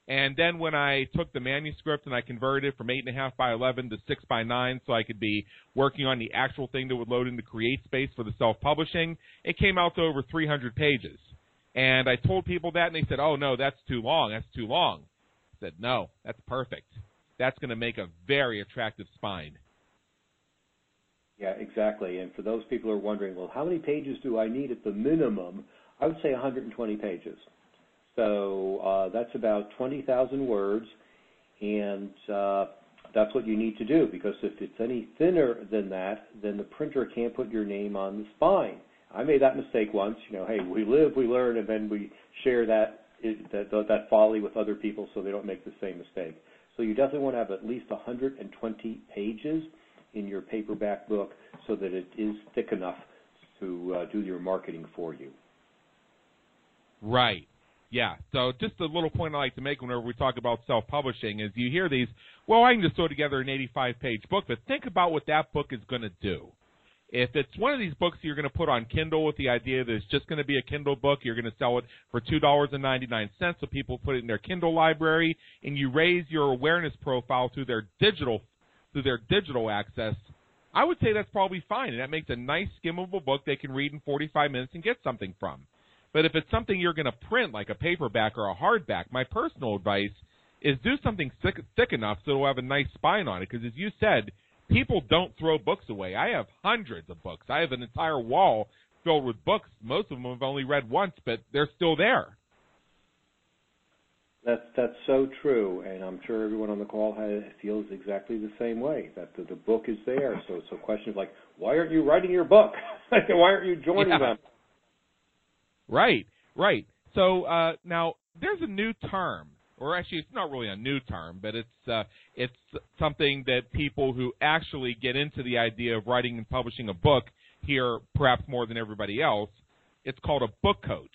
And then when I took the manuscript and I converted it from eight and a half by eleven to six by nine, so I could be working on the actual thing that would load into CreateSpace for the self-publishing, it came out to over 300 pages. And I told people that, and they said, "Oh no, that's too long. That's too long." I said, "No, that's perfect. That's going to make a very attractive spine." Yeah, exactly. And for those people who are wondering, well, how many pages do I need at the minimum? I would say 120 pages. So uh, that's about 20,000 words, and uh, that's what you need to do because if it's any thinner than that, then the printer can't put your name on the spine. I made that mistake once. You know, hey, we live, we learn, and then we share that that that folly with other people so they don't make the same mistake. So you definitely want to have at least 120 pages in your paperback book so that it is thick enough to uh, do your marketing for you. Right. Yeah. So just a little point I like to make whenever we talk about self-publishing is you hear these, well, I can just throw together an 85-page book, but think about what that book is going to do. If it's one of these books you're going to put on Kindle with the idea that it's just going to be a Kindle book, you're going to sell it for $2.99 so people put it in their Kindle library and you raise your awareness profile through their digital through their digital access, I would say that's probably fine and that makes a nice skimmable book they can read in 45 minutes and get something from. But if it's something you're going to print, like a paperback or a hardback, my personal advice is do something thick, thick enough so it'll have a nice spine on it. Because as you said, people don't throw books away. I have hundreds of books. I have an entire wall filled with books. Most of them I've only read once, but they're still there. That's that's so true, and I'm sure everyone on the call has, feels exactly the same way. That the, the book is there. So so questions like, why aren't you writing your book? why aren't you joining yeah. them? Right, right. So uh, now there's a new term, or actually it's not really a new term, but it's uh, it's something that people who actually get into the idea of writing and publishing a book hear perhaps more than everybody else. It's called a book coach.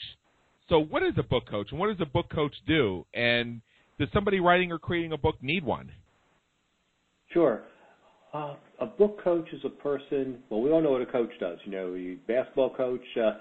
So what is a book coach, and what does a book coach do? And does somebody writing or creating a book need one? Sure. Uh, a book coach is a person. Well, we all know what a coach does. You know, a basketball coach. Uh,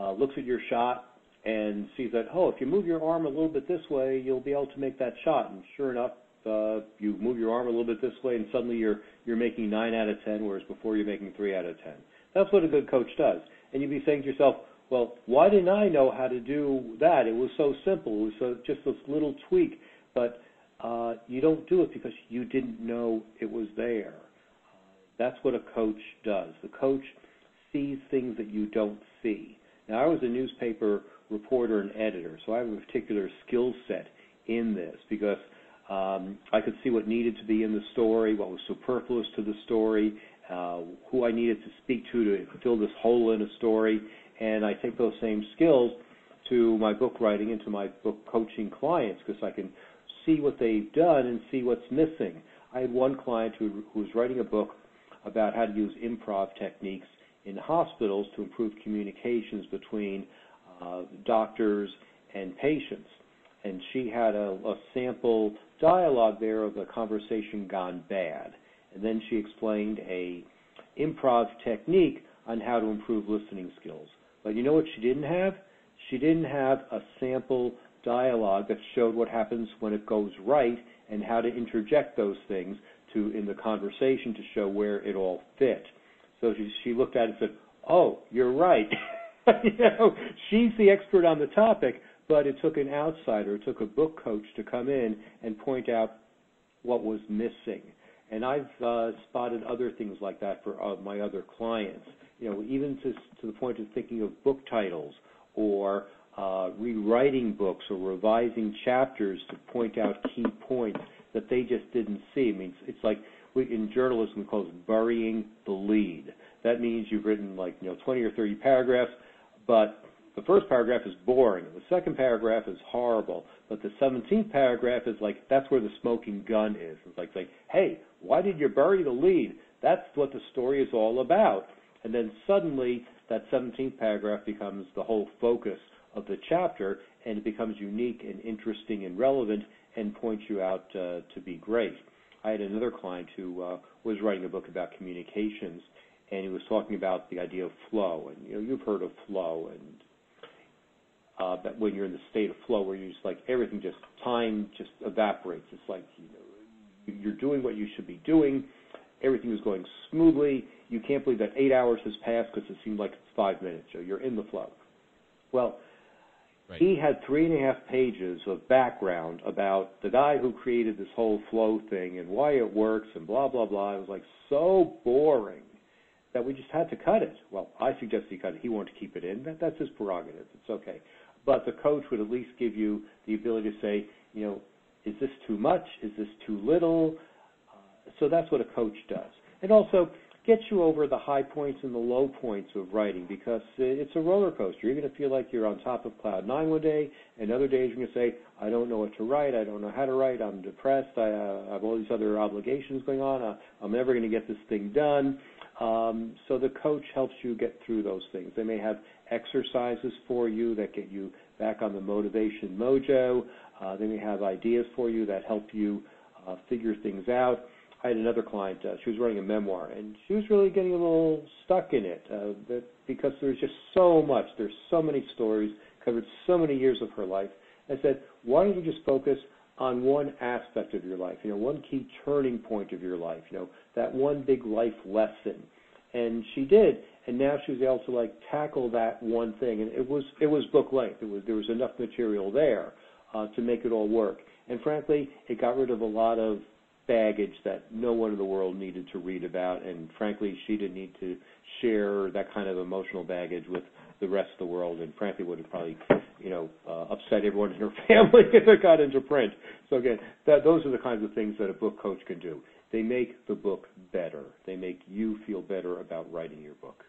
uh, looks at your shot and sees that, oh, if you move your arm a little bit this way, you'll be able to make that shot. And sure enough, uh, you move your arm a little bit this way, and suddenly you're you're making nine out of ten, whereas before you're making three out of ten. That's what a good coach does. And you'd be saying to yourself, well, why didn't I know how to do that? It was so simple. It was so, just this little tweak. But uh, you don't do it because you didn't know it was there. That's what a coach does. The coach sees things that you don't see. Now, I was a newspaper reporter and editor, so I have a particular skill set in this because um, I could see what needed to be in the story, what was superfluous to the story, uh, who I needed to speak to to fill this hole in a story, and I take those same skills to my book writing and to my book coaching clients because I can see what they've done and see what's missing. I had one client who, who was writing a book about how to use improv techniques in hospitals to improve communications between uh, doctors and patients. and she had a, a sample dialogue there of a conversation gone bad, and then she explained a improv technique on how to improve listening skills. But you know what she didn't have? She didn't have a sample dialogue that showed what happens when it goes right and how to interject those things to in the conversation to show where it all fit. So she, she looked at it and said, "Oh, you're right." you know, she's the expert on the topic, but it took an outsider, it took a book coach to come in and point out what was missing. And I've uh, spotted other things like that for uh, my other clients. You know, even to to the point of thinking of book titles or uh, rewriting books or revising chapters to point out key points that they just didn't see. I mean, it's, it's like we, in journalism we call it burying the lead. That means you've written like you know 20 or 30 paragraphs, but the first paragraph is boring. The second paragraph is horrible. But the 17th paragraph is like, that's where the smoking gun is. It's like, like, hey, why did you bury the lead? That's what the story is all about. And then suddenly that 17th paragraph becomes the whole focus of the chapter and it becomes unique and interesting and relevant and points you out uh, to be great. I had another client who uh, was writing a book about communications and he was talking about the idea of flow and you know you've heard of flow and uh, that when you're in the state of flow where you're just like everything just time just evaporates it's like you know you're doing what you should be doing everything is going smoothly you can't believe that eight hours has passed because it seemed like it's five minutes so you're in the flow. Well Right. He had three and a half pages of background about the guy who created this whole flow thing and why it works and blah blah blah. It was like so boring that we just had to cut it. Well, I suggested he cut it. He wanted to keep it in. That, that's his prerogative. It's okay. But the coach would at least give you the ability to say, you know, is this too much? Is this too little? Uh, so that's what a coach does. And also, gets you over the high points and the low points of writing because it's a roller coaster. You're going to feel like you're on top of cloud nine one day, and other days you're going to say, I don't know what to write, I don't know how to write, I'm depressed, I, uh, I have all these other obligations going on, uh, I'm never going to get this thing done. Um, so the coach helps you get through those things. They may have exercises for you that get you back on the motivation mojo. Uh, they may have ideas for you that help you uh, figure things out. I had another client. Uh, she was writing a memoir, and she was really getting a little stuck in it uh, that, because there's just so much. There's so many stories covered so many years of her life. I said, why don't you just focus on one aspect of your life? You know, one key turning point of your life. You know, that one big life lesson. And she did, and now she was able to like tackle that one thing. And it was it was book length. It was there was enough material there uh, to make it all work. And frankly, it got rid of a lot of baggage that no one in the world needed to read about, and frankly, she didn't need to share that kind of emotional baggage with the rest of the world, and frankly, would have probably, you know, uh, upset everyone in her family if it got into print. So again, that, those are the kinds of things that a book coach can do. They make the book better. They make you feel better about writing your book.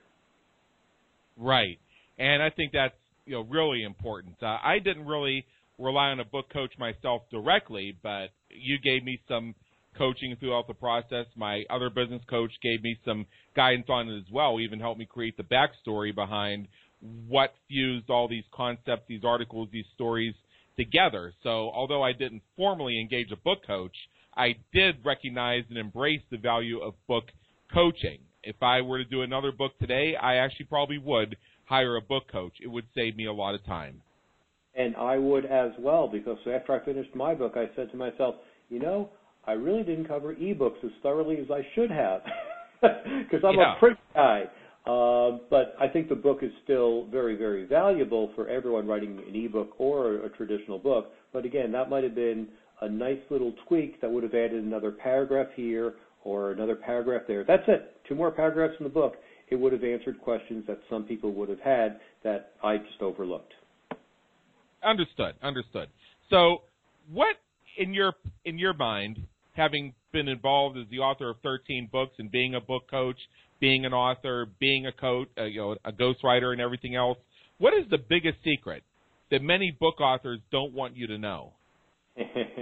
Right, and I think that's you know really important. Uh, I didn't really rely on a book coach myself directly, but you gave me some coaching throughout the process. My other business coach gave me some guidance on it as well, even helped me create the backstory behind what fused all these concepts, these articles, these stories together. So although I didn't formally engage a book coach, I did recognize and embrace the value of book coaching. If I were to do another book today, I actually probably would hire a book coach. It would save me a lot of time. And I would as well, because after I finished my book, I said to myself, you know, I really didn't cover ebooks as thoroughly as I should have because I'm yeah. a print guy. Uh, but I think the book is still very, very valuable for everyone writing an ebook or a, a traditional book. But again, that might have been a nice little tweak that would have added another paragraph here or another paragraph there. That's it. Two more paragraphs in the book. It would have answered questions that some people would have had that I just overlooked. Understood. Understood. So, what in your in your mind, having been involved as the author of 13 books and being a book coach, being an author, being a coach, uh, you know, a ghostwriter, and everything else, what is the biggest secret that many book authors don't want you to know?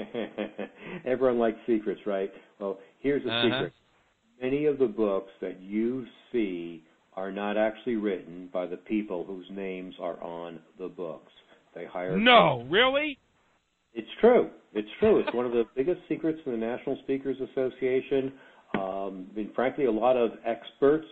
Everyone likes secrets, right? Well, here's a uh-huh. secret. Many of the books that you see are not actually written by the people whose names are on the books. They hire. No, really? It's true. It's true. It's one of the biggest secrets in the National Speakers Association. Um, mean, frankly, a lot of experts,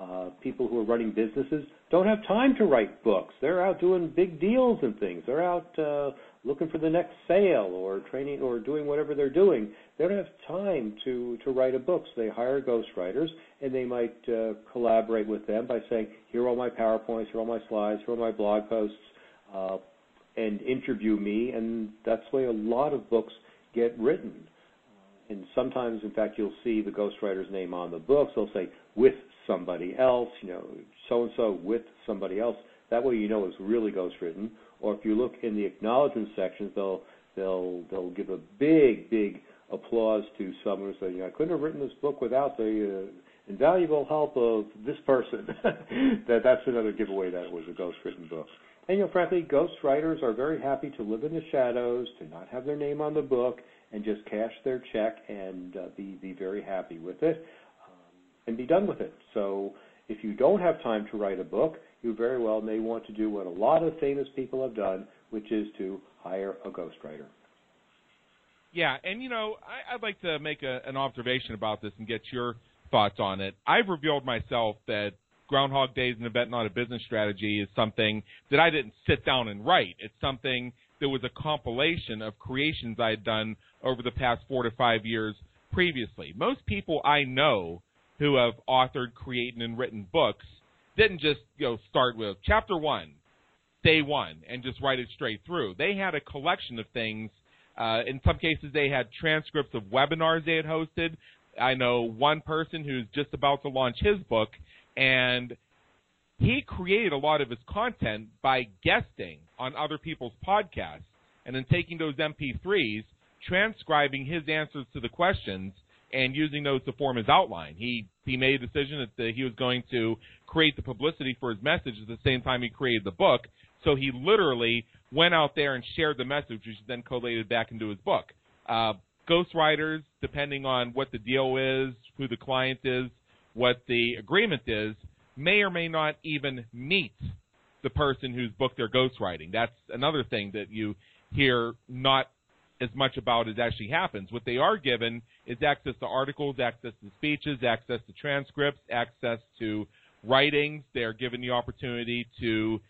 uh, people who are running businesses, don't have time to write books. They're out doing big deals and things. They're out uh, looking for the next sale or training or doing whatever they're doing. They don't have time to to write a book, so they hire ghostwriters, and they might uh, collaborate with them by saying, "Here are all my powerpoints, here are all my slides, here are my blog posts." Uh, and interview me, and that's the way a lot of books get written. And sometimes, in fact, you'll see the ghostwriter's name on the books. They'll say with somebody else, you know, so and so with somebody else. That way, you know it's really ghostwritten. Or if you look in the acknowledgement sections, they'll they'll they'll give a big big applause to someone who know, I couldn't have written this book without the uh, invaluable help of this person. that that's another giveaway that it was a ghostwritten book. And you know, frankly, ghostwriters are very happy to live in the shadows, to not have their name on the book, and just cash their check and uh, be be very happy with it, um, and be done with it. So, if you don't have time to write a book, you very well may want to do what a lot of famous people have done, which is to hire a ghostwriter. Yeah, and you know, I, would like to make a, an observation about this and get your thoughts on it. I've revealed myself that Groundhog Days and Event Not a Business Strategy is something that I didn't sit down and write. It's something that was a compilation of creations I had done over the past four to five years previously. Most people I know who have authored, created, and written books didn't just you know start with chapter one, day one, and just write it straight through. They had a collection of things. Uh, in some cases, they had transcripts of webinars they had hosted. I know one person who's just about to launch his book, and he created a lot of his content by guesting on other people's podcasts and then taking those MP3s, transcribing his answers to the questions, and using those to form his outline. He he made a decision that he was going to create the publicity for his message at the same time he created the book. So he literally went out there and shared the message, which then collated back into his book. Uh, ghostwriters, depending on what the deal is, who the client is, what the agreement is may or may not even meet the person whose book they're ghostwriting. That's another thing that you hear not as much about as actually happens. What they are given is access to articles, access to speeches, access to transcripts, access to writings. They're given the opportunity to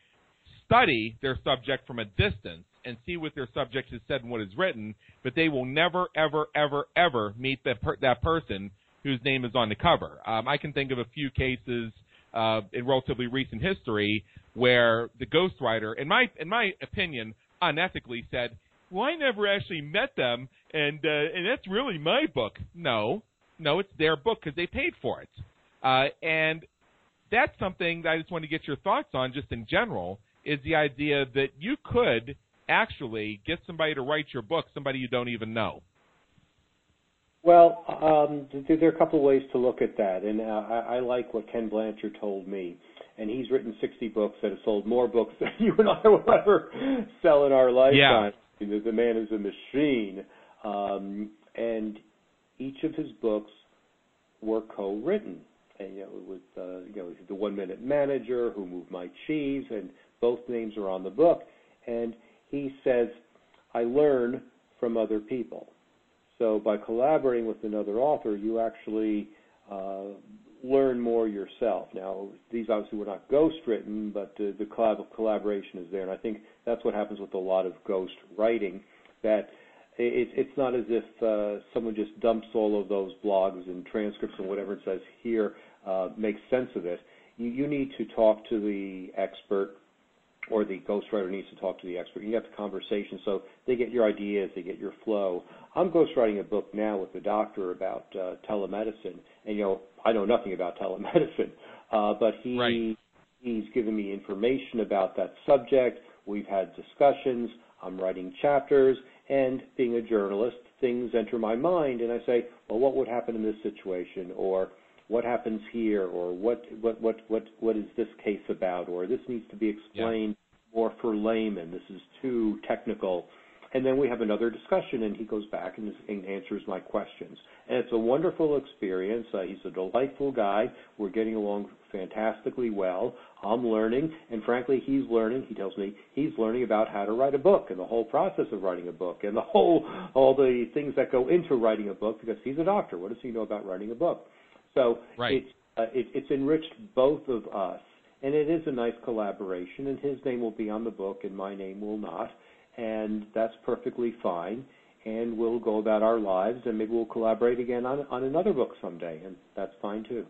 study their subject from a distance and see what their subject has said and what is written, but they will never, ever, ever, ever meet that per- that person whose name is on the cover. Um, I can think of a few cases uh, in relatively recent history where the ghostwriter, in my in my opinion, unethically said, "Well, I never actually met them, and uh, and that's really my book." No, no, it's their book because they paid for it, uh, and that's something that I just want to get your thoughts on, just in general, is the idea that you could actually get somebody to write your book, somebody you don't even know. Well, um, there are a couple of ways to look at that, and uh, I, I like what Ken Blanchard told me. And he's written 60 books that have sold more books than you and I will ever sell in our lifetime. Yeah. The, the man is a machine. Um, and each of his books were co-written. And you know, with uh, you know, the One Minute Manager, Who Moved My Cheese, and both names are on the book. And he says, I learn from other people. So by collaborating with another author, you actually uh, learn more yourself. Now, these obviously were not ghost written, but uh, the collab- collaboration is there, and I think that's what happens with a lot of ghost writing. That it, it's not as if uh, someone just dumps all of those blogs and transcripts and whatever it says here uh, makes sense of it. You, you need to talk to the expert or the ghostwriter needs to talk to the expert. You have the conversation so they get your ideas, they get your flow. I'm ghostwriting a book now with the doctor about uh, telemedicine, and you know I know nothing about telemedicine, uh, but he right. he's given me information about that subject. We've had discussions. I'm writing chapters, and being a journalist, things enter my mind, and I say, well, what would happen in this situation, or what happens here, or what what what what what is this case about, or this needs to be explained. More for laymen. This is too technical. And then we have another discussion, and he goes back and, and answers my questions. And it's a wonderful experience. Uh, he's a delightful guy. We're getting along fantastically well. I'm learning, and frankly, he's learning. He tells me he's learning about how to write a book and the whole process of writing a book and the whole all the things that go into writing a book because he's a doctor. What does he know about writing a book? So right. it's uh, it, it's enriched both of us, and it is a nice collaboration. And his name will be on the book, and my name will not, and that's perfectly fine. And we'll go about our lives, and maybe we'll collaborate again on on another book someday, and that's fine too.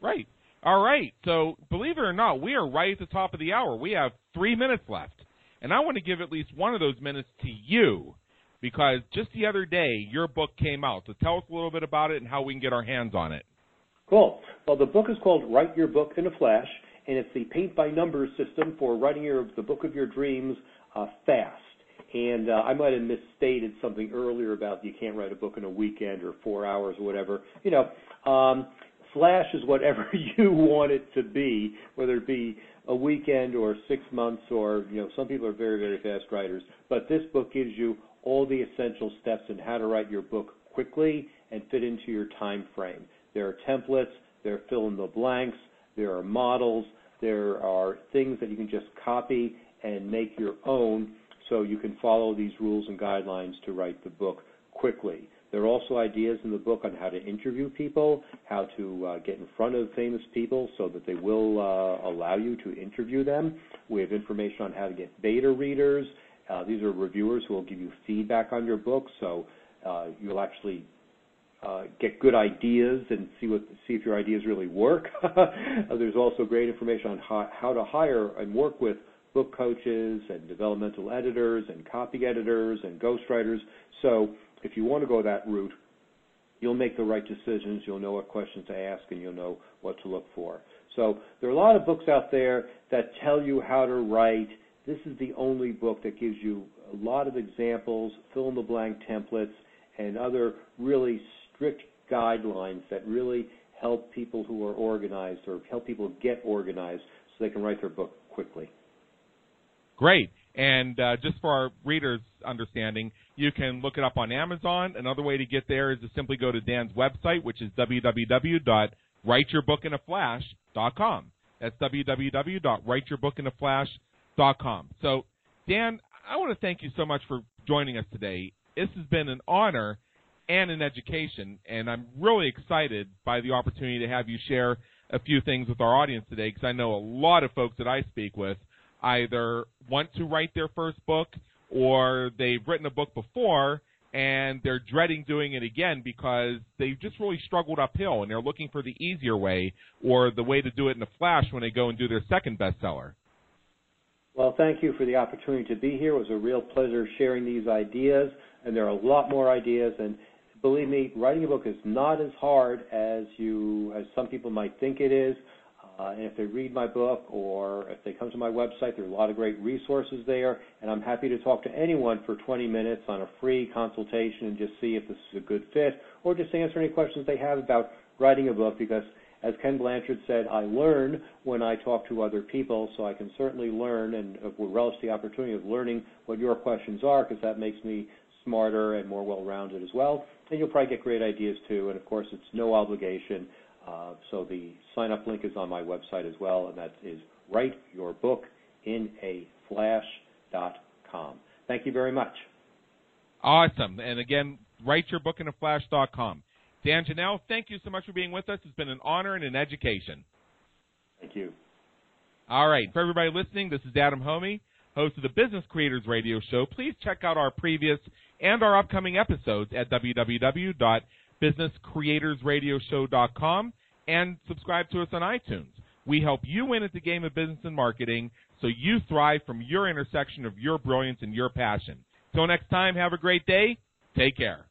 Right. All right. So, believe it or not, we are right at the top of the hour. We have three minutes left. And I want to give at least one of those minutes to you because just the other day, your book came out. So, tell us a little bit about it and how we can get our hands on it. Cool. Well, the book is called Write Your Book in a Flash, and it's the paint by numbers system for writing your, the book of your dreams uh, fast. And uh, I might have misstated something earlier about you can't write a book in a weekend or four hours or whatever. You know, um, Flash is whatever you want it to be, whether it be a weekend or six months or, you know, some people are very, very fast writers. But this book gives you all the essential steps in how to write your book quickly and fit into your time frame. There are templates, there are fill in the blanks, there are models, there are things that you can just copy and make your own so you can follow these rules and guidelines to write the book quickly. There are also ideas in the book on how to interview people, how to uh, get in front of famous people so that they will uh, allow you to interview them. We have information on how to get beta readers. Uh, these are reviewers who will give you feedback on your book, so uh, you'll actually uh, get good ideas and see what see if your ideas really work. There's also great information on how, how to hire and work with book coaches and developmental editors and copy editors and ghostwriters. So if you want to go that route, you'll make the right decisions, you'll know what questions to ask, and you'll know what to look for. So there are a lot of books out there that tell you how to write. This is the only book that gives you a lot of examples, fill in the blank templates, and other really strict guidelines that really help people who are organized or help people get organized so they can write their book quickly. Great. And uh, just for our readers' understanding, you can look it up on Amazon. Another way to get there is to simply go to Dan's website, which is www.writeyourbookinaflash.com. That's www.writeyourbookinaflash.com. So, Dan, I want to thank you so much for joining us today. This has been an honor and in education, and I'm really excited by the opportunity to have you share a few things with our audience today because I know a lot of folks that I speak with either want to write their first book or they've written a book before and they're dreading doing it again because they've just really struggled uphill and they're looking for the easier way or the way to do it in a flash when they go and do their second bestseller. Well, thank you for the opportunity to be here. It was a real pleasure sharing these ideas, and there are a lot more ideas. And believe me, writing a book is not as hard as you as some people might think it is. Uh, and if they read my book or if they come to my website, there are a lot of great resources there. And I'm happy to talk to anyone for 20 minutes on a free consultation and just see if this is a good fit or just answer any questions they have about writing a book because as Ken Blanchard said, I learn when I talk to other people, so I can certainly learn and relish the opportunity of learning what your questions are because that makes me smarter and more well-rounded as well. And you'll probably get great ideas too. And of course, it's no obligation. Uh, so the sign up link is on my website as well, and that is writeyourbookinaflash.com. Thank you very much. Awesome. And again, writeyourbookinaflash.com. Dan Janal, thank you so much for being with us. It's been an honor and an education. Thank you. All right. For everybody listening, this is Adam Hommey, host of the Business Creators Radio Show. Please check out our previous and our upcoming episodes at www businesscreatorsradioshow.com, and subscribe to us on iTunes. We help you win at the game of business and marketing so you thrive from your intersection of your brilliance and your passion. Till next time, have a great day. Take care.